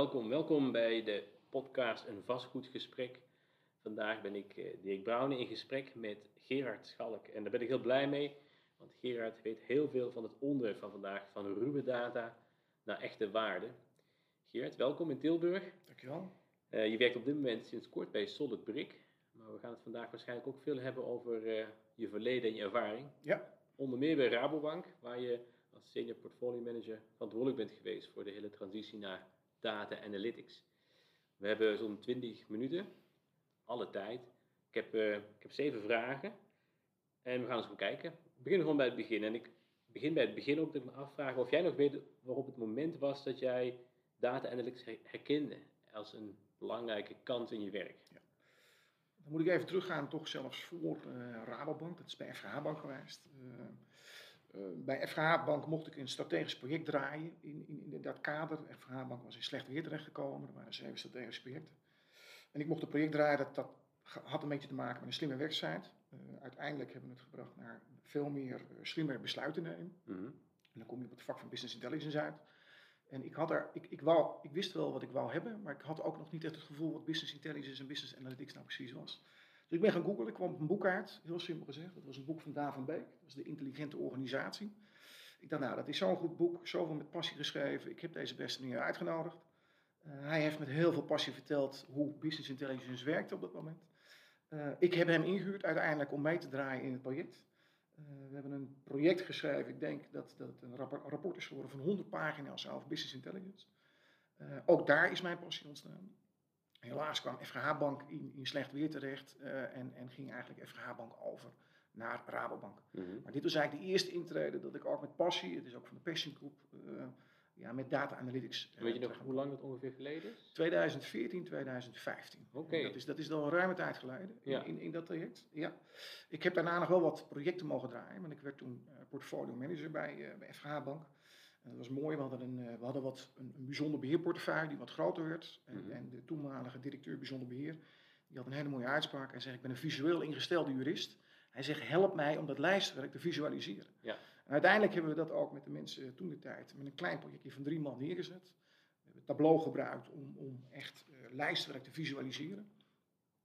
welkom, welkom bij de podcast Een Vastgoedgesprek. Vandaag ben ik eh, Dirk Brouwen in gesprek met Gerard Schalk. En daar ben ik heel blij mee, want Gerard weet heel veel van het onderwerp van vandaag, van ruwe data naar echte waarde. Gerard, welkom in Tilburg. Dankjewel. Uh, je werkt op dit moment sinds kort bij Solid Brick, maar we gaan het vandaag waarschijnlijk ook veel hebben over uh, je verleden en je ervaring. Ja. Onder meer bij Rabobank, waar je als senior portfolio manager verantwoordelijk bent geweest voor de hele transitie naar data analytics. We hebben zo'n 20 minuten, alle tijd. Ik heb, uh, ik heb zeven vragen en we gaan eens gaan kijken. We beginnen gewoon bij het begin. En ik begin bij het begin ook ik me afvraag of jij nog weet waarop het moment was dat jij data analytics herkende als een belangrijke kant in je werk. Ja. Dan moet ik even teruggaan, toch zelfs voor uh, Rabobank, dat is bij FGH Bank geweest. Uh, uh, bij FGH Bank mocht ik een strategisch project draaien in, in, in dat kader. FGH Bank was in slecht weer terechtgekomen, er waren zeven strategische projecten. En ik mocht een project draaien dat, dat had een beetje te maken met een slimme website. uiteindelijk hebben we het gebracht naar veel meer slimmer besluiten nemen. Mm -hmm. En dan kom je op het vak van business intelligence uit. En ik, had er, ik, ik, wou, ik wist wel wat ik wou hebben, maar ik had ook nog niet echt het gevoel wat business intelligence en business analytics nou precies was. Dus ik ben gaan googlen, ik kwam op een boek uit, heel simpel gezegd. Dat was een boek van Daan van Beek, dat was de intelligente organisatie. Ik dacht, nou, dat is zo'n goed boek, zoveel met passie geschreven. Ik heb deze beste meneer uitgenodigd. Uh, hij heeft met heel veel passie verteld hoe business intelligence werkte op dat moment. Uh, ik heb hem ingehuurd uiteindelijk om mee te draaien in het project. Uh, we hebben een project geschreven, ik denk dat, dat een rapport is geworden van 100 pagina's over business intelligence. Ook daar is mijn passie ontstaan. Helaas kwam FGH Bank in, in slecht weer terecht uh, en, en ging eigenlijk FGH Bank over naar Rabobank. Mm -hmm. Maar dit was eigenlijk de eerste intrede dat ik ook met passie, het is ook van de Passion Group, ja, met data analytics. Weet je nog hoe lang dat ongeveer geleden is? 2014, 2015. Oké. Okay. Dat is, dat is al een ruime tijd geleden ja. in, in dat traject. Ja. Ik heb daarna nog wel wat projecten mogen draaien, want ik werd toen uh, portfolio manager bij, uh, bij FGH Bank. En dat was mooi, we hadden, een, uh, we hadden wat, een, een bijzonder beheerportefeuille die wat groter werd. En, mm -hmm. en de toenmalige directeur bijzonder beheer, die had een hele mooie uitspraak. Hij zei, ik ben een visueel ingestelde jurist. Hij zegt, help mij om dat lijstwerk te visualiseren. Ja. En uiteindelijk hebben we dat ook met de mensen toen de tijd, met een klein projectje van drie man neergezet. We hebben Tableau gebruikt om, om echt uh, lijstwerk te visualiseren.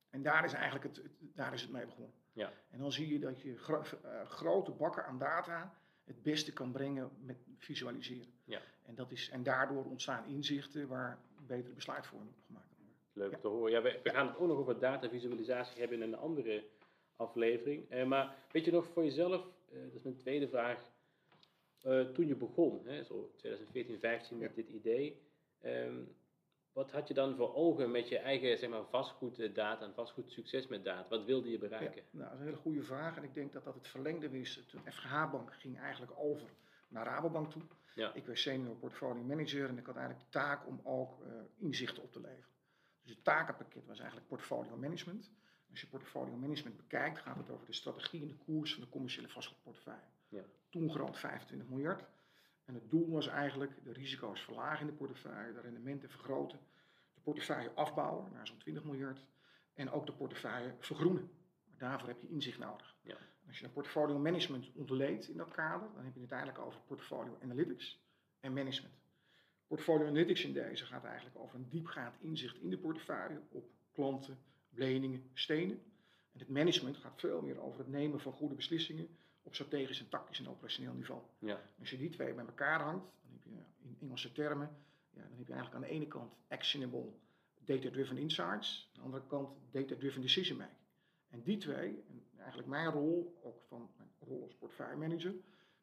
En daar is eigenlijk het, het, daar is het mee begonnen. Ja. En dan zie je dat je gro uh, grote bakken aan data het beste kan brengen met visualiseren. Ja. En, dat is, en daardoor ontstaan inzichten waar betere besluitvorming op gemaakt kan worden. Leuk ja. te horen. Ja, we, we gaan het ook nog over datavisualisatie hebben in een andere aflevering. Uh, maar weet je nog voor jezelf, uh, dat is mijn tweede vraag, uh, toen je begon, hè, zo 2014, 15 met dit idee, um, wat had je dan voor ogen met je eigen zeg maar, vastgoeddata en vastgoedsucces met data? Wat wilde je bereiken? Ja, nou, dat is een hele goede vraag en ik denk dat dat het verlengde is. De FGH-bank ging eigenlijk over naar Rabobank toe. Ja. Ik werd senior portfolio manager en ik had eigenlijk de taak om ook inzichten op te leveren. Dus het takenpakket was eigenlijk portfolio management. Als je portfolio management bekijkt, gaat het over de strategie en de koers van de commerciële vastgoedportefeuille. Ja. Toen groot 25 miljard. En het doel was eigenlijk de risico's verlagen in de portefeuille, de rendementen vergroten, de portefeuille afbouwen naar zo'n 20 miljard en ook de portefeuille vergroenen. Maar daarvoor heb je inzicht nodig. Ja. Als je een portfolio management ontleedt in dat kader, dan heb je het eigenlijk over portfolio analytics en management. Portfolio analytics in deze gaat eigenlijk over een diepgaand inzicht in de portefeuille op klanten, leningen, stenen. En het management gaat veel meer over het nemen van goede beslissingen op strategisch en tactisch en operationeel niveau. Ja. Als je die twee bij elkaar hangt, dan heb je in Engelse termen, ja, dan heb je eigenlijk aan de ene kant actionable data-driven insights, aan de andere kant data-driven decision making. En die twee, en eigenlijk mijn rol, ook van mijn rol als portfolio manager,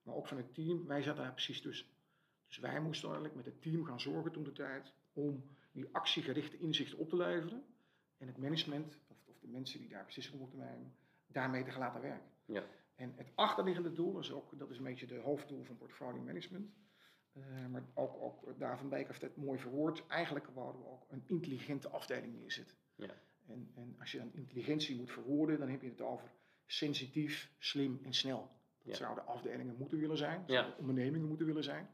maar ook van het team, wij zaten daar precies tussen. Dus wij moesten eigenlijk met het team gaan zorgen toen de tijd om die actiegerichte inzichten op te leveren en het management, of, of de mensen die daar beslissingen moeten nemen, daarmee te gaan laten werken. Ja. En het achterliggende doel, is ook, dat is een beetje de hoofddoel van portfolio management, uh, maar ook, ook daar van Beek heeft het mooi verwoord, eigenlijk wouden we ook een intelligente afdeling neerzetten. Ja. En, en als je een intelligentie moet verwoorden, dan heb je het over sensitief, slim en snel. Dat Ja. zouden afdelingen moeten willen zijn, dat Ja. zouden ondernemingen moeten willen zijn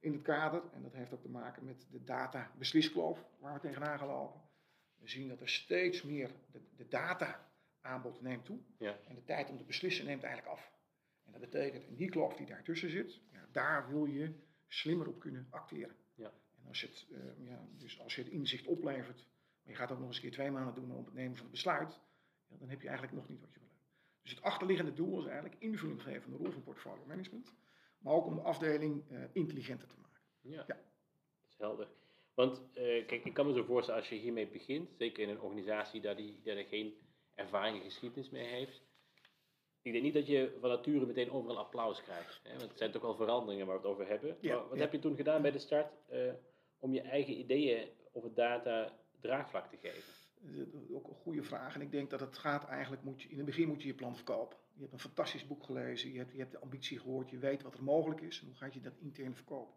in het kader. En dat heeft ook te maken met de data-besliskloof waar we tegenaan gaan lopen. We zien dat er steeds meer de, de data-aanbod neemt toe. Ja. En de tijd om te beslissen neemt eigenlijk af. En dat betekent, in die kloof die daartussen zit, ja, daar wil je slimmer op kunnen acteren. Ja. En Als je, het, eh, ja, dus als je het inzicht oplevert, maar je gaat ook nog eens een keer twee maanden doen om het nemen van het besluit, ja, dan heb je eigenlijk nog niet wat je wil hebben. Dus het achterliggende doel is eigenlijk invulling geven van de rol van portfolio management, maar ook om de afdeling uh, intelligenter te maken. Ja, ja. dat is helder. Want uh, kijk, ik kan me zo voorstellen als je hiermee begint, zeker in een organisatie dat die, dat er geen ervaring en geschiedenis mee heeft, ik denk niet dat je van nature meteen overal applaus krijgt. Hè? Want het zijn toch wel veranderingen waar we het over hebben. Ja, wat heb je toen gedaan bij de start uh, om je eigen ideeën over data draagvlak te geven? Dat is ook een goede vraag. En ik denk dat het gaat eigenlijk, moet je, in het begin moet je je plan verkopen. Je hebt een fantastisch boek gelezen, je hebt, je hebt de ambitie gehoord, je weet wat er mogelijk is en hoe ga je dat intern verkopen.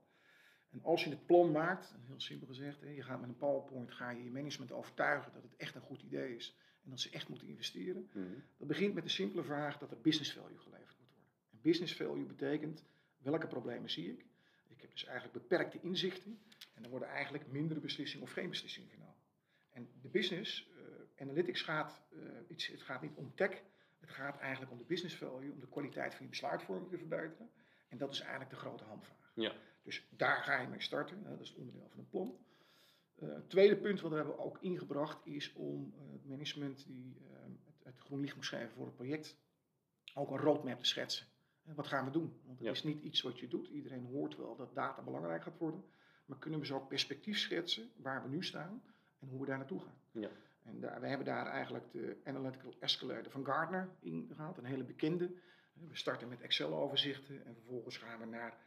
En als je het plan maakt, heel simpel gezegd, hè, je gaat met een PowerPoint, ga je je management overtuigen dat het echt een goed idee is en dat ze echt moeten investeren. Mm Dat begint met de simpele vraag dat er business value geleverd moet worden. En business value betekent welke problemen zie ik. Ik heb dus eigenlijk beperkte inzichten en er worden eigenlijk mindere beslissingen of geen beslissingen genomen. En de business uh, analytics gaat, uh, iets, het gaat niet om tech, het gaat eigenlijk om de business value, om de kwaliteit van je besluitvorming te verbeteren. En dat is eigenlijk de grote handvraag. Ja. Dus daar ga je mee starten, dat is het onderdeel van het plan. Uh, het tweede punt wat we hebben ook ingebracht is om uh, het management die uh, het, het, groen licht moet schrijven voor het project, ook een roadmap te schetsen. En wat gaan we doen? Want het is niet iets wat je doet. Iedereen hoort wel dat data belangrijk gaat worden. Maar kunnen we zo ook perspectief schetsen waar we nu staan en hoe we daar naartoe gaan? Ja. En daar, we hebben daar eigenlijk de Analytical Escalator van Gartner in gehaald, een hele bekende. We starten met Excel-overzichten en vervolgens gaan we naar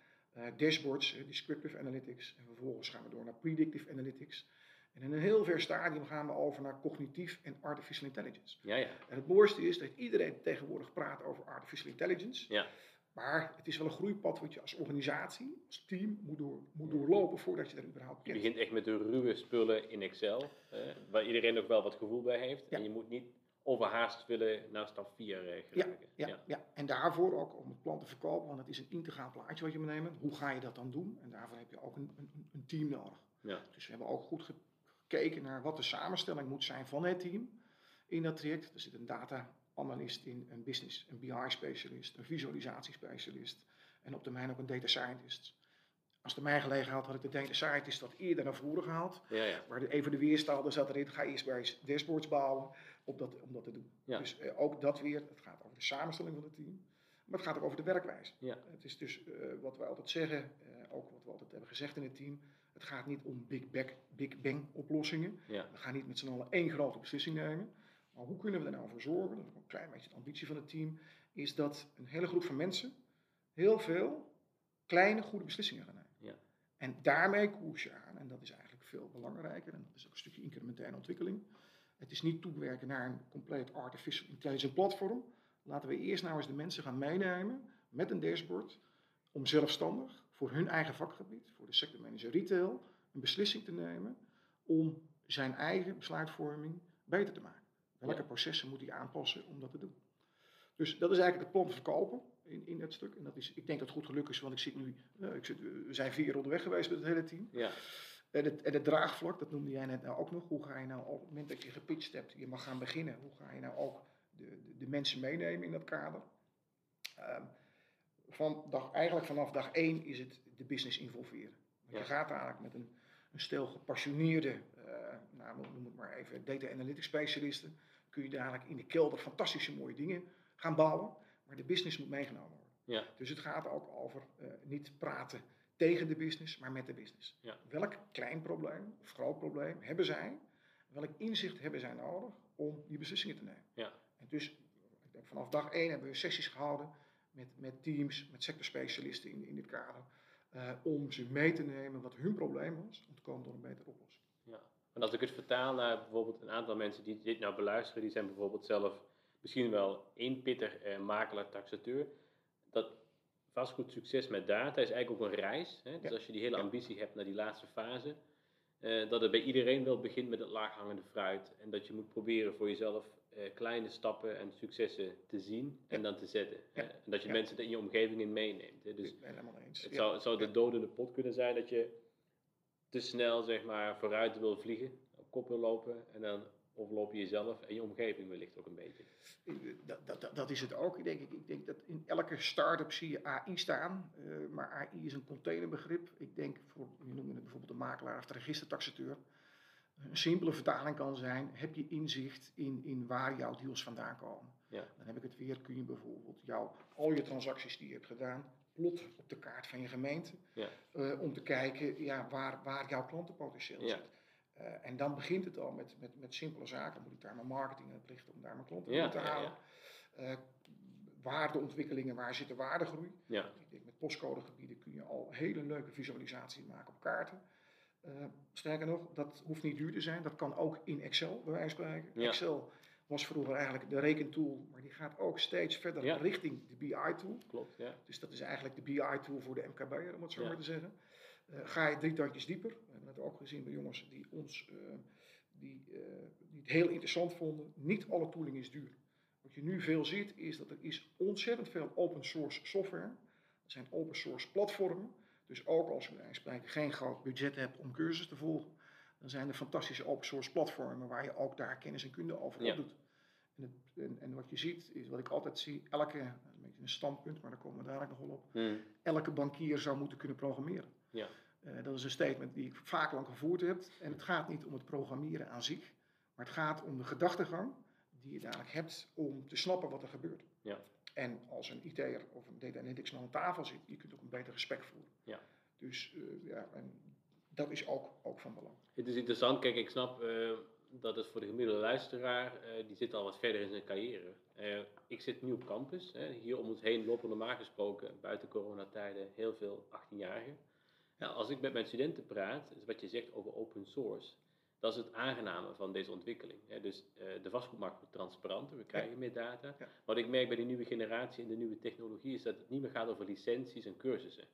dashboards, uh, descriptive analytics. En vervolgens gaan we door naar predictive analytics. En in een heel ver stadium gaan we over naar cognitief en artificial intelligence. Ja, ja. En het mooiste is dat iedereen tegenwoordig praat over artificial intelligence. Ja. Maar het is wel een groeipad wat je als organisatie, als team moet, door, moet doorlopen voordat je er überhaupt kent. Je begint echt met de ruwe spullen in Excel, waar iedereen ook wel wat gevoel bij heeft. En je moet niet overhaast willen naar stap 4 uh, ja, ja, ja, en daarvoor ook om het plan te verkopen, want het is een integraal plaatje wat je moet nemen. Hoe ga je dat dan doen? En daarvoor heb je ook een, een, een team nodig. Ja. Dus we hebben ook goed gekeken naar wat de samenstelling moet zijn van het team in dat traject. Er zit een data-analyst in, een business, een BI-specialist, een visualisatiespecialist en op termijn ook een data scientist. Als het mij gelegen had, had ik de data scientist wat eerder naar voren gehaald. Ja, ja. Maar de, even de weerstalde zat erin, ga eerst bij dashboards bouwen om dat, om dat te doen. Dus eh, ook dat weer, het gaat over de samenstelling van het team, maar het gaat ook over de werkwijze. Ja. Het is dus uh, wat we altijd zeggen, uh, ook wat we altijd hebben gezegd in het team, het gaat niet om big bang, big bang oplossingen. We gaan niet met z'n allen één grote beslissing nemen. Maar hoe kunnen we er nou voor zorgen, dat is ook een klein beetje de ambitie van het team, is dat een hele groep van mensen heel veel kleine goede beslissingen gaan nemen. Ja. En daarmee koers je aan, en dat is eigenlijk veel belangrijker, en dat is ook een stukje incrementele ontwikkeling. Het is niet toewerken naar een compleet artificial intelligence platform. Laten we eerst nou eens de mensen gaan meenemen met een dashboard om zelfstandig voor hun eigen vakgebied, voor de sectormanager retail, een beslissing te nemen om zijn eigen besluitvorming beter te maken. Welke processen moet hij aanpassen om dat te doen? Dus dat is eigenlijk het plan verkopen in, in dat stuk. En dat is, ik denk dat het goed gelukt is, want ik zit nu, uh, ik zit, we zijn vier jaar onderweg geweest met het hele team. Ja. En het, en het draagvlak, dat noemde jij net nou ook nog. Hoe ga je nou op het moment dat je gepitcht hebt, je mag gaan beginnen, hoe ga je nou ook de, de, de mensen meenemen in dat kader? Um, van dag, eigenlijk vanaf dag één is het de business involveren. Want Je gaat eigenlijk met een, een stel gepassioneerde, uh, nou, noem het maar even, data analytics specialisten, kun je dadelijk in de kelder fantastische mooie dingen gaan bouwen, maar de business moet meegenomen worden. Ja. Dus het gaat ook over uh, niet praten tegen de business, maar met de business. Ja. Welk klein probleem of groot probleem hebben zij? Welk inzicht hebben zij nodig om die beslissingen te nemen? Ja. En dus ik denk, vanaf dag één hebben we sessies gehouden met, met teams, met sectorspecialisten in, in dit kader. Uh, om ze mee te nemen wat hun probleem was, om te komen tot een betere oplossing. Ja. En als ik het vertaal naar bijvoorbeeld een aantal mensen die dit nou beluisteren, die zijn bijvoorbeeld zelf misschien wel inpitter, eh, makelaar, taxateur. Dat vastgoed succes met data is eigenlijk ook een reis. Hè? Dus als je die hele ambitie hebt naar die laatste fase, uh, dat het bij iedereen wel begint met het laaghangende fruit. En dat je moet proberen voor jezelf uh, kleine stappen en successen te zien en dan te zetten. Hè? En dat je mensen in je omgeving in meeneemt. Hè? Dus ik ben helemaal eens. Het zou, het zou de dodende pot kunnen zijn dat je te snel zeg maar, vooruit wil vliegen, op kop wil lopen en dan Of loop je jezelf en je omgeving wellicht ook een beetje? Dat, dat, dat is het ook, denk ik. Ik denk dat in elke start-up zie je AI staan. Uh, maar AI is een containerbegrip. Ik denk, voor, je noemde het bijvoorbeeld de makelaar of de registertaxateur. Een simpele vertaling kan zijn, heb je inzicht in, in waar jouw deals vandaan komen. Ja. Dan heb ik het weer, kun je bijvoorbeeld jouw, al je transacties die je hebt gedaan, plot op de kaart van je gemeente. Ja. Uh, om te kijken ja, waar, waar jouw klantenpotentieel ja. zit. Uh, en dan begint het al met, met, met simpele zaken. Moet ik daar mijn marketing en het plicht om daar mijn klanten ja, te halen. Uh, waardeontwikkelingen, waar zit de waardegroei? Ja. Ik denk met postcodegebieden kun je al hele leuke visualisaties maken op kaarten. Uh, sterker nog, dat hoeft niet duur te zijn. Dat kan ook in Excel, bij wijze van spreken. Excel was vroeger eigenlijk de rekentool, maar die gaat ook steeds verder richting de BI-tool. Klopt, ja. Dus dat is eigenlijk de BI-tool voor de MKB'er, om het zo maar te zeggen. Uh, ga je drie tandjes dieper, we hebben het ook gezien bij jongens die ons uh, die, uh, die het heel interessant vonden. Niet alle tooling is duur. Wat je nu veel ziet, is dat er is ontzettend veel open source software. Dat zijn open source platformen. Dus ook als je spreken geen groot budget hebt om cursussen te volgen, dan zijn er fantastische open source platformen waar je ook daar kennis en kunde over ja. doet. En, het, en, en, wat je ziet, is wat ik altijd zie, elke, een beetje een standpunt, maar daar komen we dadelijk nog wel op, hmm. elke bankier zou moeten kunnen programmeren. Ja. Uh, dat is een statement die ik vaak lang gevoerd heb. En het gaat niet om het programmeren aan zich, maar het gaat om de gedachtegang die je dadelijk hebt om te snappen wat er gebeurt. Ja. En als een IT'er of een data analytics man aan tafel zit, je kunt ook een beter gesprek voeren. Ja. Dus uh, ja, en dat is ook, ook van belang. Het is interessant, kijk, ik snap uh, dat het voor de gemiddelde luisteraar, uh, die zit al wat verder in zijn carrière. ik zit nu op campus, hè, hier om ons heen lopen normaal gesproken, buiten coronatijden, heel veel 18-jarigen. Ja, als ik met mijn studenten praat, is wat je zegt over open source, dat is het aangename van deze ontwikkeling. Dus uh, de vastgoedmarkt wordt transparanter, we krijgen meer data. Wat ik merk bij de nieuwe generatie en de nieuwe technologie is dat het niet meer gaat over licenties en cursussen.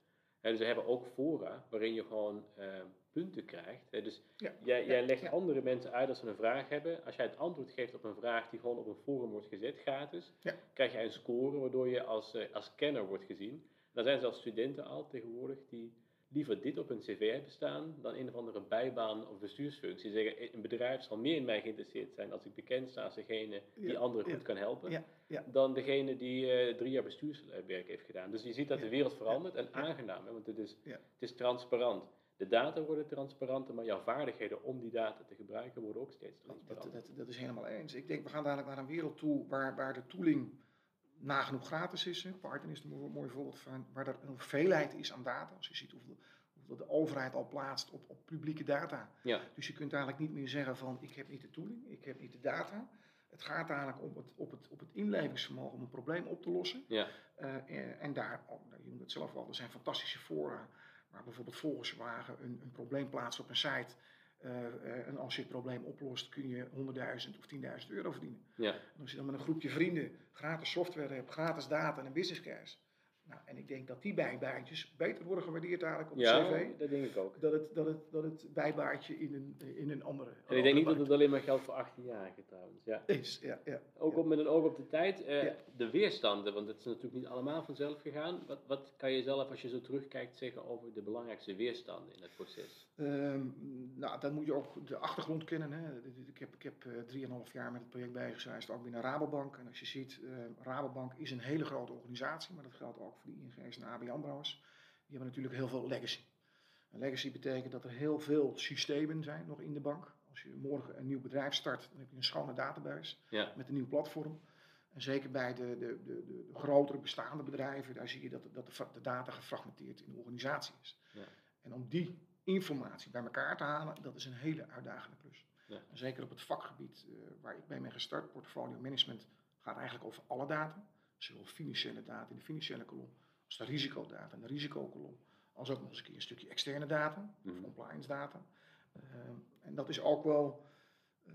dus we hebben ook fora waarin je gewoon uh, punten krijgt. Dus jij, jij legt andere mensen uit als ze een vraag hebben. Als jij het antwoord geeft op een vraag die gewoon op een forum wordt gezet, gratis, krijg jij een score waardoor je als, uh, als kenner wordt gezien. Dan zijn zelfs studenten al tegenwoordig die liever dit op hun cv hebben staan dan een of andere bijbaan of bestuursfunctie. Zeggen, een bedrijf zal meer in mij geïnteresseerd zijn als ik bekend sta als degene die anderen goed kan helpen, ja, dan degene die uh, drie jaar bestuurswerk heeft gedaan. Dus je ziet dat de wereld verandert en aangenaam, hè, want het is, het is transparant. De data worden transparanter, maar jouw vaardigheden om die data te gebruiken worden ook steeds transparanter. Dat, dat, dat is helemaal eens. Ik denk, we gaan dadelijk naar een wereld toe waar, waar de tooling nagenoeg gratis is. Hè. Python is een mooi voorbeeld van waar er een veelheid is aan data. Als je ziet hoeveel, hoeveel de overheid al plaatst op, op publieke data. Ja. Dus je kunt eigenlijk niet meer zeggen van ik heb niet de tooling, ik heb niet de data. Het gaat eigenlijk om het, op, het, op het inlevingsvermogen om een probleem op te lossen. Ja. Uh, en, daar, oh, nou, je noemt het zelf al, er zijn fantastische fora waar bijvoorbeeld Volkswagen een, een probleem plaatst op een site uh, en als je het probleem oplost, kun je 100.000 of 10.000 euro verdienen. Ja. En als je dan met een groepje vrienden gratis software hebt, gratis data en een business cash, nou, en ik denk dat die bijbaantjes beter worden gewaardeerd eigenlijk op de ja, cv. dat denk ik ook. Dat het, dat het, dat het bijbaantje in een, in een andere... En ik denk niet dat het alleen maar geldt voor 18-jarigen trouwens. Ja. Is, ja, ja. Ook Op, met een oog op de tijd. Uh, de weerstanden, want het is natuurlijk niet allemaal vanzelf gegaan. Wat, wat kan je zelf, als je zo terugkijkt, zeggen over de belangrijkste weerstanden in het proces? Um, nou, dan moet je ook de achtergrond kennen. Hè. Ik heb, ik heb uh, 3,5 jaar met het project bijgeschreven, ook binnen Rabobank. En als je ziet, uh, Rabobank is een hele grote organisatie, maar dat geldt ook voor de ING's en ABN AMRO's. Die hebben natuurlijk heel veel legacy. Een legacy betekent dat er heel veel systemen zijn nog in de bank. Als je morgen een nieuw bedrijf start, dan heb je een schone database met een nieuw platform. En zeker bij de, de, de, de, grotere bestaande bedrijven, daar zie je dat, dat de, data gefragmenteerd in de organisatie is. Ja. En om die informatie bij elkaar te halen, dat is een hele uitdagende klus. Ja. En zeker op het vakgebied uh, waar ik bij ben gestart, portfolio management, gaat eigenlijk over alle data. Zowel financiële data in de financiële kolom, als de risicodata in de risicokolom. Als ook nog eens een keer een stukje externe data, of mhm. compliance data. Uh, en dat is ook wel uh,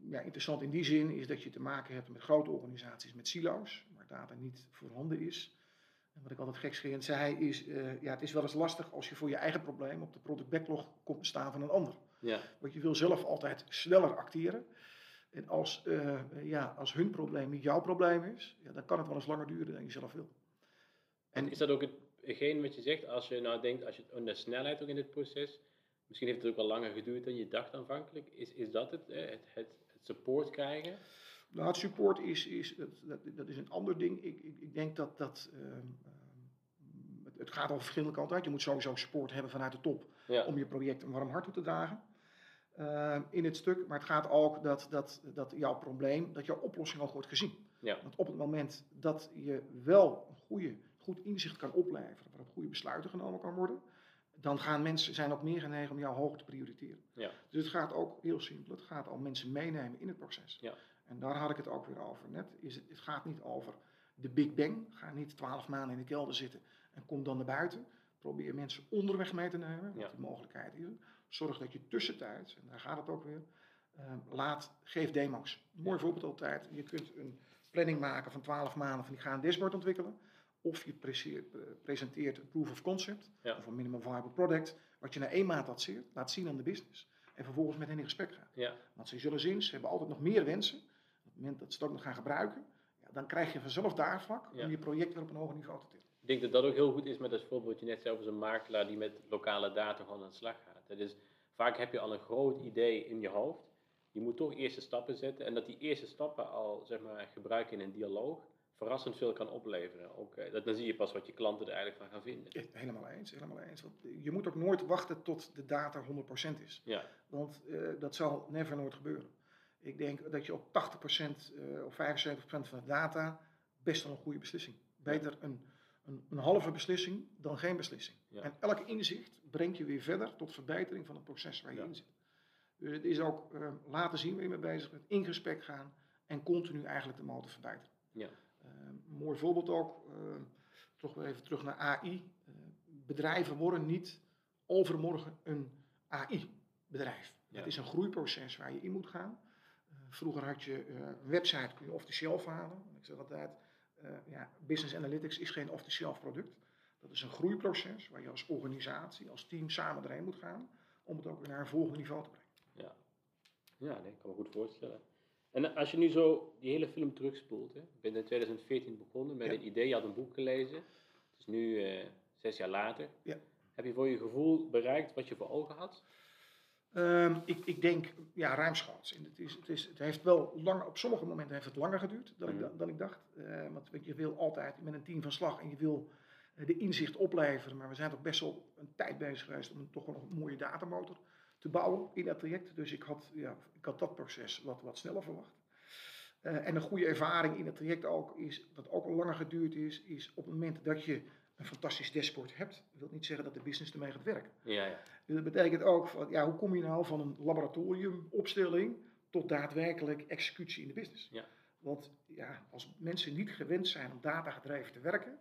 ja, interessant in die zin, is dat je te maken hebt met grote organisaties met silo's, waar data niet voorhanden is wat ik altijd gekscherend zei is, uh, ja, het is wel eens lastig als je voor je eigen probleem op de product backlog komt te staan van een ander. Ja. Want je wil zelf altijd sneller acteren. En als, uh, ja, als hun probleem niet jouw probleem is, ja, dan kan het wel eens langer duren dan je zelf wil. En is dat ook hetgeen wat je zegt, als je nou denkt, als je aan de snelheid ook in het proces, misschien heeft het ook wel langer geduurd dan je dacht aanvankelijk, is, is dat het, het, het, het support krijgen? Nou, het support is, is, dat, dat, is een ander ding. Ik, ik, ik denk dat dat. ehm, ehm, het, gaat over verschillende kanten uit. Je moet sowieso support hebben vanuit de top Ja, om je project een warm hart toe te dragen. Ehm, in het stuk. Maar het gaat ook dat, dat, dat jouw probleem, dat jouw oplossing ook wordt gezien. ja, Want op het moment dat je wel een goede, goed inzicht kan opleveren, waarop goede besluiten genomen kan worden, dan gaan mensen zijn ook meer genegen om jou hoger te prioriteren. ja, Dus het gaat ook heel simpel. Het gaat al mensen meenemen in het proces. Ja. En daar had ik het ook weer over net. Is het, het gaat niet over de Big Bang. Ga niet twaalf maanden in de kelder zitten en kom dan naar buiten. Probeer mensen onderweg mee te nemen, wat Ja. die mogelijkheid is. Zorg dat je tussentijds, en daar gaat het ook weer, ehm, laat, geef demo's. Een mooi voorbeeld altijd. Je kunt een planning maken van 12 maanden van ik ga een dashboard ontwikkelen. Of je eh, presenteert een proof of concept Ja. of een minimum viable product. Wat je na één maand laat zien, laat zien aan de business. En vervolgens met hen in gesprek gaat. ja, Want ze zullen zien, ze hebben altijd nog meer wensen. Op het moment dat ze het ook nog gaan gebruiken, ja, dan krijg je vanzelf daar vlak om je project weer op een hoger niveau te tillen. Ik denk dat dat ook heel goed is met het voorbeeld je net zei over zo'n makelaar die met lokale data gewoon aan de slag gaat. Dat is, vaak heb je al een groot idee in je hoofd. Je moet toch eerste stappen zetten. En dat die eerste stappen al zeg maar, gebruiken in een dialoog verrassend veel kan opleveren. Ook, eh, dat, dan zie je pas wat je klanten er eigenlijk van gaan vinden. Helemaal eens, helemaal eens. Want je moet ook nooit wachten tot de data 100% is. Ja, Want eh, dat zal never nooit gebeuren. Ik denk dat je op 80% eh, of 75% van de data best wel een goede beslissing. Beter een, een, een halve beslissing dan geen beslissing. Ja. En elk inzicht brengt je weer verder tot verbetering van het proces waar je Ja. in zit. Dus het is ook eh, laten zien waar je mee bezig bent, in gesprek gaan en continu eigenlijk de motor verbeteren. ja, Eh, mooi voorbeeld ook, eh, toch weer even terug naar AI. Bedrijven worden niet overmorgen een AI-bedrijf. Ja. Het is een groeiproces waar je in moet gaan. Vroeger had je een website, kun je off-the-shelf halen. Ik zeg altijd, ja, business analytics is geen off-the-shelf product. Dat is een groeiproces waar je als organisatie, als team samen erheen moet gaan om het ook weer naar een volgend niveau te brengen. ja nee, ik kan me goed voorstellen. En als je nu zo die hele film terugspoelt, hè, je bent in 2014 begonnen met Ja. een idee, je had een boek gelezen. Het is nu eh, zes jaar later. Ja. Heb je voor je gevoel bereikt wat je voor ogen had? Ehm, ik, ik denk, ja, ruimschoots. En het, is, het, is, het heeft wel lang, op sommige momenten heeft het langer geduurd dan, ik, Mhm. da- dan ik dacht. Eh, want je, wil altijd met een team van slag en je wil eh, de inzicht opleveren. Maar we zijn toch best wel een tijd bezig geweest om toch wel nog een mooie datamotor te bouwen in dat traject. Dus ik had, ja, ik had dat proces wat, wat sneller verwacht. Eh, en een goede ervaring in het traject ook is, dat ook al langer geduurd is, is op het moment dat je een fantastisch dashboard hebt, wil niet zeggen dat de business ermee gaat werken. Ja, ja. Dus dat betekent ook, van, ja, hoe kom je nou van een laboratoriumopstelling tot daadwerkelijk executie in de business? Ja. Want ja, als mensen niet gewend zijn om datagedreven te werken,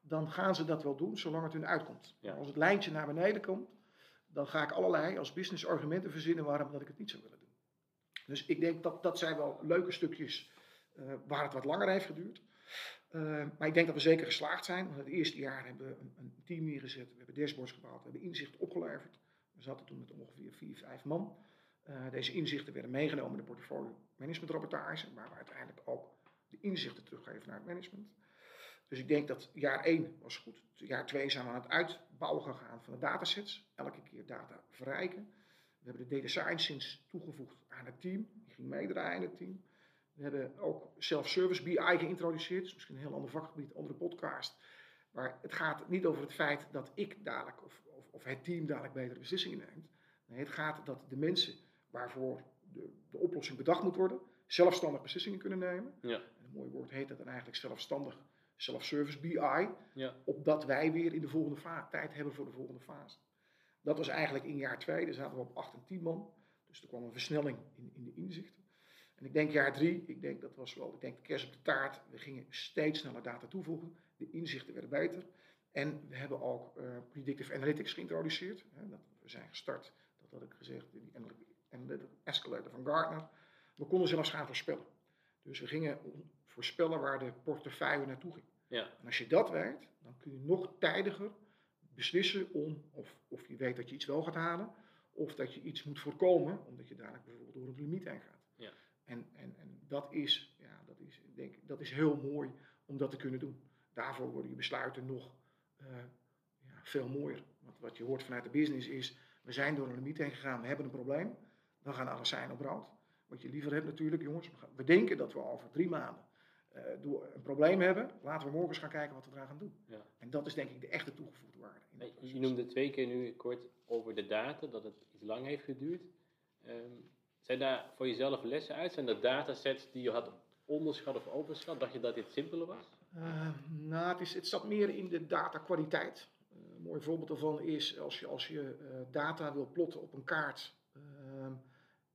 dan gaan ze dat wel doen zolang het hun uitkomt. Ja. Als het lijntje naar beneden komt, dan ga ik allerlei als business argumenten verzinnen waarom dat ik het niet zou willen doen. Dus ik denk dat dat zijn wel leuke stukjes eh, waar het wat langer heeft geduurd. Eh, maar ik denk dat we zeker geslaagd zijn. Want het eerste jaar hebben we een, een team neergezet. We hebben dashboards gebouwd. We hebben inzichten opgeleverd. We zaten toen met ongeveer vier, vijf man. Eh, deze inzichten werden meegenomen in de portfolio management rapportage. Waar we uiteindelijk ook de inzichten teruggeven naar het management. Dus ik denk dat jaar 1 was goed. Jaar 2 zijn we aan het uitbouwen gegaan van de datasets. Elke keer data verrijken. We hebben de data science toegevoegd aan het team. Die ging meedraaien in het team. We hebben ook self-service BI geïntroduceerd. Dat is misschien een heel ander vakgebied, andere podcast. Maar het gaat niet over het feit dat ik dadelijk of, of, of het team dadelijk betere beslissingen neemt. Nee, het gaat dat de mensen waarvoor de, de oplossing bedacht moet worden, zelfstandig beslissingen kunnen nemen. Ja. En een mooi woord heet dat dan eigenlijk zelfstandig self-service BI. Ja. Opdat wij weer in de volgende fase tijd hebben voor de volgende fase. Dat was eigenlijk in jaar 2, daar zaten we op 8 en 10 man. Dus er kwam een versnelling in, in de inzichten. En ik denk jaar 3, ik denk dat was wel, ik denk de kerst op de taart. We gingen steeds sneller data toevoegen. De inzichten werden beter. En we hebben ook eh, predictive analytics geïntroduceerd. Hè, dat, we zijn gestart, dat had ik gezegd, in die analytic escalator van Gartner. We konden zelfs gaan voorspellen. Dus we gingen voorspellen waar de portefeuille naartoe ging. Ja. En als je dat weet, dan kun je nog tijdiger beslissen om of, of je weet dat je iets wel gaat halen, of dat je iets moet voorkomen, omdat je dadelijk bijvoorbeeld door het limiet heen gaat. En, en, en dat, is, ja, dat, is, denk, dat is heel mooi om dat te kunnen doen. Daarvoor worden je besluiten nog eh, ja, veel mooier. Want wat je hoort vanuit de business is, we zijn door een limiet heen gegaan, we hebben een probleem, dan gaan alle zijn op rood. Wat je liever hebt natuurlijk, jongens, we denken dat we over drie maanden eh, een probleem hebben. Laten we morgen eens gaan kijken wat we eraan gaan doen. Ja. En dat is denk ik de echte toegevoegde waarde. Je noemde twee keer nu kort over de data, dat het iets lang heeft geduurd. Ehm, zijn daar voor jezelf lessen uit? Zijn er datasets die je had onderschat of overschat? Dacht je dat dit simpeler was? Eh, nou, het, is, het zat meer in de datakwaliteit. Eh, een mooi voorbeeld daarvan is als je, als je eh, data wil plotten op een kaart, ehm,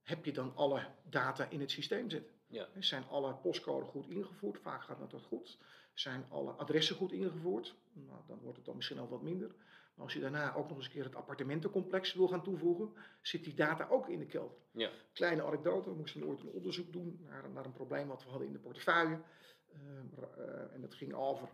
heb je dan alle data in het systeem zitten. Ja. Zijn alle postcodes goed ingevoerd? Vaak gaat dat goed. Zijn alle adressen goed ingevoerd? Nou, dan wordt het dan misschien al wat minder. Als je daarna ook nog eens een keer het appartementencomplex wil gaan toevoegen, zit die data ook in de kelder. Ja. Kleine anekdote, we moesten ooit een onderzoek doen naar, naar een probleem wat we hadden in de portefeuille. Ehm, eh, en dat ging over,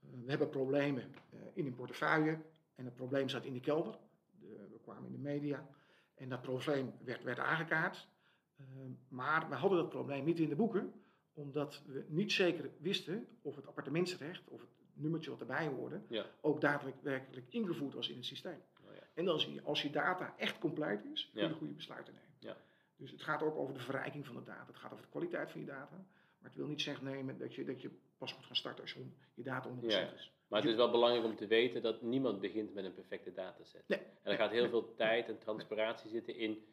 eh, we hebben problemen eh, in een portefeuille en het probleem zat in de kelder. De- we kwamen in de media en dat probleem werd, werd aangekaart. Ehm, maar we hadden dat probleem niet in de boeken, omdat we niet zeker wisten of het appartementsrecht of het nummertje wat erbij hoorde, Ja. ook daadwerkelijk ingevoerd was in het systeem. Oh, ja. En dan zie je, als je data echt compleet is, kun je Ja. goede besluiten nemen. Ja. Dus het gaat ook over de verrijking van de data. Het gaat over de kwaliteit van je data. Maar het wil niet zeggen nemen dat je, dat je pas moet gaan starten als je, je data 100% Ja. is. Maar het is wel belangrijk om te weten dat niemand begint met een perfecte dataset. Nee. En er gaat heel veel tijd en transpiratie zitten in,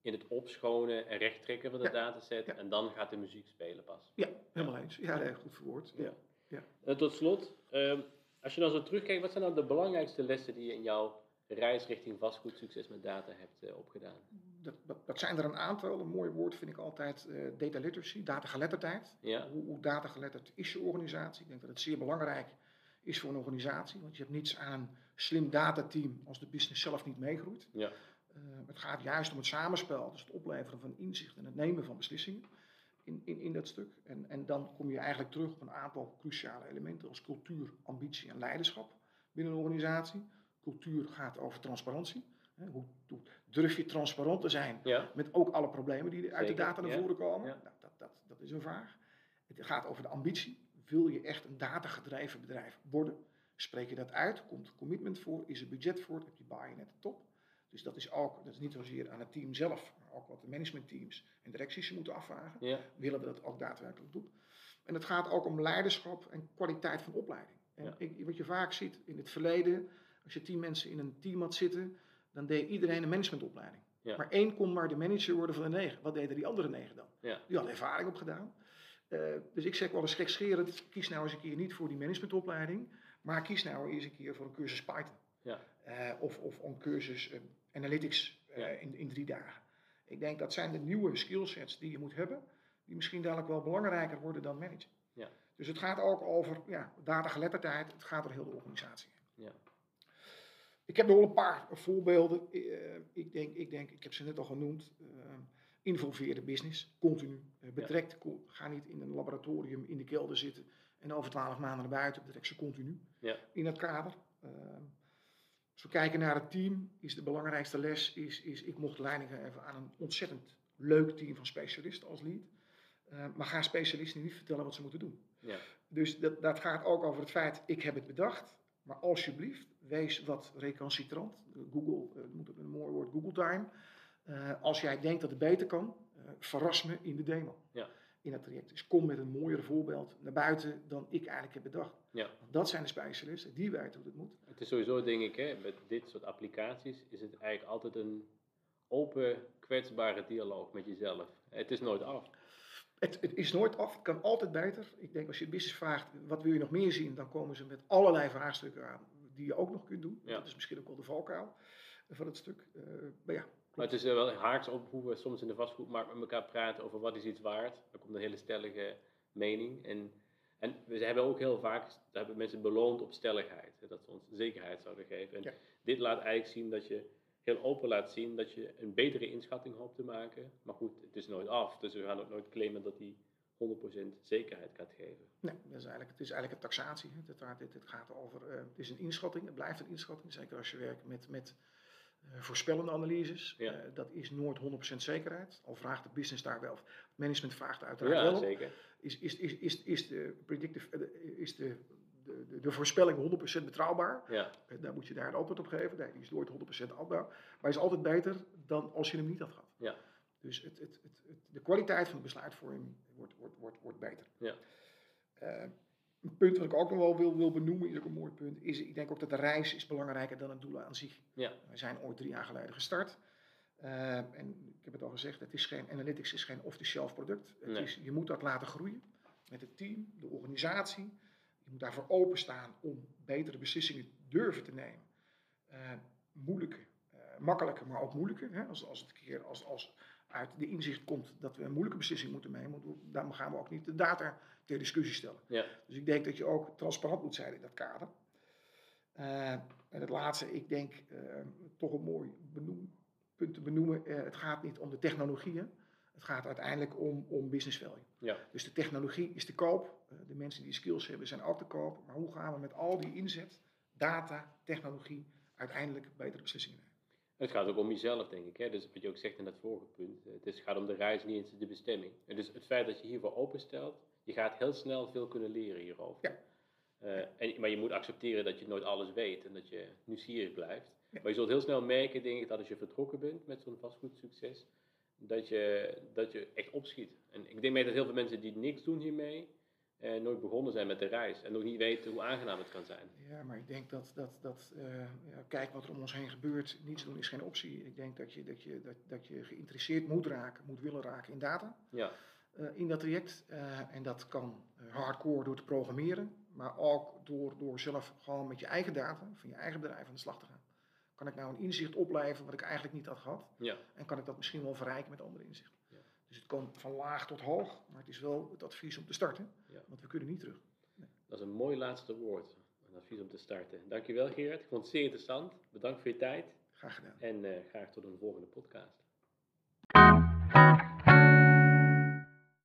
in het opschonen en rechttrekken van de Ja. dataset. Ja. En dan gaat de muziek spelen pas. Ja, helemaal eens. Ja, nee, goed verwoord. Ja. Ja. En tot slot, ehm, als je dan zo terugkijkt, wat zijn dan de belangrijkste lessen die je in jouw reis richting vastgoed succes met data hebt eh, opgedaan? Dat, dat, dat zijn er een aantal. Een mooi woord vind ik altijd eh, data literacy, datageletterdheid. Ja, Hoe, hoe datageletterd is je organisatie? Ik denk dat het zeer belangrijk is voor een organisatie. Want je hebt niets aan slim datateam als de business zelf niet meegroeit. ja, Eh, het gaat juist om het samenspel, dus het opleveren van inzicht en het nemen van beslissingen in, in, in dat stuk. En, en dan kom je eigenlijk terug op een aantal cruciale elementen als cultuur, ambitie en leiderschap binnen een organisatie. Cultuur gaat over transparantie. Hoe, hoe durf je transparant te zijn ja, met ook alle problemen die uit de data naar voren komen? ja. Nou, dat, dat, dat is een vraag. Het gaat over de ambitie. Wil je echt een datagedreven bedrijf worden? Spreek je dat uit? Komt er commitment voor? Is er budget voor? Heb je buy-in at de top? Dus dat is ook, dat is niet zozeer aan het team zelf, maar ook wat de managementteams en directies moeten afvragen. ja, Willen we dat ook daadwerkelijk doen? En het gaat ook om leiderschap en kwaliteit van opleiding. En Ja. ik, wat je vaak ziet in het verleden, als je tien mensen in een team had zitten, dan deed iedereen een managementopleiding. Ja. Maar één kon maar de manager worden van de negen. Wat deden die andere negen dan? Ja. Die hadden ervaring opgedaan. Eh dus ik zeg wel eens gekscherend, kies nou eens een keer niet voor die managementopleiding, maar kies nou eens een keer voor een cursus Python. Ja. Eh, of, of een cursus eh, Analytics eh, in, in drie dagen. Ik denk dat zijn de nieuwe skillsets die je moet hebben, die misschien dadelijk wel belangrijker worden dan managen. Ja. Dus het gaat ook over ja, datageletterdheid, het gaat door heel de organisatie. ja, Ik heb nog een paar voorbeelden. Eh, ik, denk, ik denk, ik heb ze net al genoemd. eh involveer de business, continu. Betrek, co- ga niet in een laboratorium in de kelder zitten en over twaalf maanden naar buiten. Betrek ze continu Ja. in dat kader. Eh, als we kijken naar het team, is de belangrijkste les, is, is ik mocht leiding geven aan een ontzettend leuk team van specialisten als lead. Eh, maar ga specialisten niet vertellen wat ze moeten doen. ja, Dus dat, dat gaat ook over het feit, ik heb het bedacht, maar alsjeblieft, wees wat recalcitrant. Eh, Google, uh, moet een mooi woord, Google time. Eh, als jij denkt dat het beter kan, eh, verras me in de demo. Ja. In het traject. Dus kom met een mooier voorbeeld naar buiten dan ik eigenlijk heb bedacht. Ja. Want dat zijn de specialisten, die weten hoe het moet. Het is sowieso, denk ik, hè, met dit soort applicaties is het eigenlijk altijd een open, kwetsbare dialoog met jezelf. Het is nooit af. Het, het is nooit af, het kan altijd beter. Ik denk als je business vraagt, wat wil je nog meer zien, dan komen ze met allerlei vraagstukken aan die je ook nog kunt doen. Ja. Dat is misschien ook wel de valkuil van het stuk. Eh, maar ja, Maar het is eh, wel haaks op hoe we soms in de vastgoedmarkt met elkaar praten over wat is iets waard. Dan komt een hele stellige mening. En, en we hebben ook heel vaak, daar hebben mensen beloond op stelligheid. hè, Dat ze ons zekerheid zouden geven. En Ja. dit laat eigenlijk zien dat je heel open laat zien dat je een betere inschatting hoopt te maken. Maar goed, het is nooit af. Dus we gaan ook nooit claimen dat die 100% zekerheid gaat geven. Nee, dat is eigenlijk, het is eigenlijk een taxatie. Het, gaat- over, eh, het is een inschatting, het blijft een inschatting. Zeker als je werkt met, met voorspellende analyses. Ja. Eh, dat is nooit 100% zekerheid. Al vraagt de business daar wel, het management vraagt er uiteraard wel Ja, op. zeker. Is, is, is, is, is de predictive, eh, is de, de, de, de voorspelling 100% betrouwbaar? Ja, Eh, Daar moet je daar een antwoord op geven. Nee, die is nooit 100% afbouw. Maar is altijd beter dan als je hem niet had gehad. Ja. Dus het, het, het, het- de kwaliteit van de besluitvorming wordt, wordt, wordt, wordt beter. Ja. Een punt wat ik ook nog wel wil, wil benoemen, is ook een mooi punt, is ik denk ook dat de reis is belangrijker dan het doel aan zich. Ja. We zijn ooit drie jaar geleden gestart. Eh, en ik heb het al gezegd, het is geen, analytics is geen off-the-shelf product. Het Nee. is, je moet dat laten groeien met het team, de organisatie. Je moet daarvoor openstaan om betere beslissingen durven te nemen. Eh, moeilijke, eh, makkelijke, maar ook moeilijke. Hè? Als, als het een keer als, als uit de inzicht komt dat we een moeilijke beslissing moeten nemen, dan gaan we ook niet de data ter discussie stellen. Ja. Dus ik denk dat je ook transparant moet zijn in dat kader. Eh, en het laatste, ik denk eh, toch een mooi benoem, punt te benoemen. eh, het gaat niet om de technologieën. Het gaat uiteindelijk om, om business value. Ja. Dus de technologie is te koop. de mensen die skills hebben zijn ook te koop. Maar hoe gaan we met al die inzet, data, technologie, uiteindelijk betere beslissingen nemen? Het gaat ook om jezelf, denk ik. Hè? Dus wat je ook zegt in dat vorige punt. Het gaat om de reis, niet eens de bestemming. En dus het feit dat je hiervoor openstelt, je gaat heel snel veel kunnen leren hierover. Ja. Eh, en, maar je moet accepteren dat je nooit alles weet en dat je nieuwsgierig blijft. Ja. Maar je zult heel snel merken, denk ik, dat als je vertrokken bent met zo'n vastgoedsucces, dat je, dat je echt opschiet. En ik denk mee dat heel veel mensen die niks doen hiermee, eh, nooit begonnen zijn met de reis en nog niet weten hoe aangenaam het kan zijn. Ja, maar ik denk dat, dat, dat eh, ja, kijk wat er om ons heen gebeurt, niets doen is geen optie. Ik denk dat je, dat je, dat, dat je geïnteresseerd moet raken, moet willen raken in data, Ja, in dat traject. Eh, en dat kan eh, hardcore door te programmeren, maar ook door, door zelf gewoon met je eigen data, van je eigen bedrijf aan de slag te gaan. Kan ik nou een inzicht opleveren wat ik eigenlijk niet had gehad? ja. En kan ik dat misschien wel verrijken met andere inzichten? Ja. Dus het komt van laag tot hoog, maar het is wel het advies om te starten, Ja. want we kunnen niet terug. Dat is een mooi laatste woord. Een advies om te starten. Dankjewel Gerard. Ik vond het zeer interessant. Bedankt voor je tijd. Graag gedaan. En eh, graag tot een volgende podcast.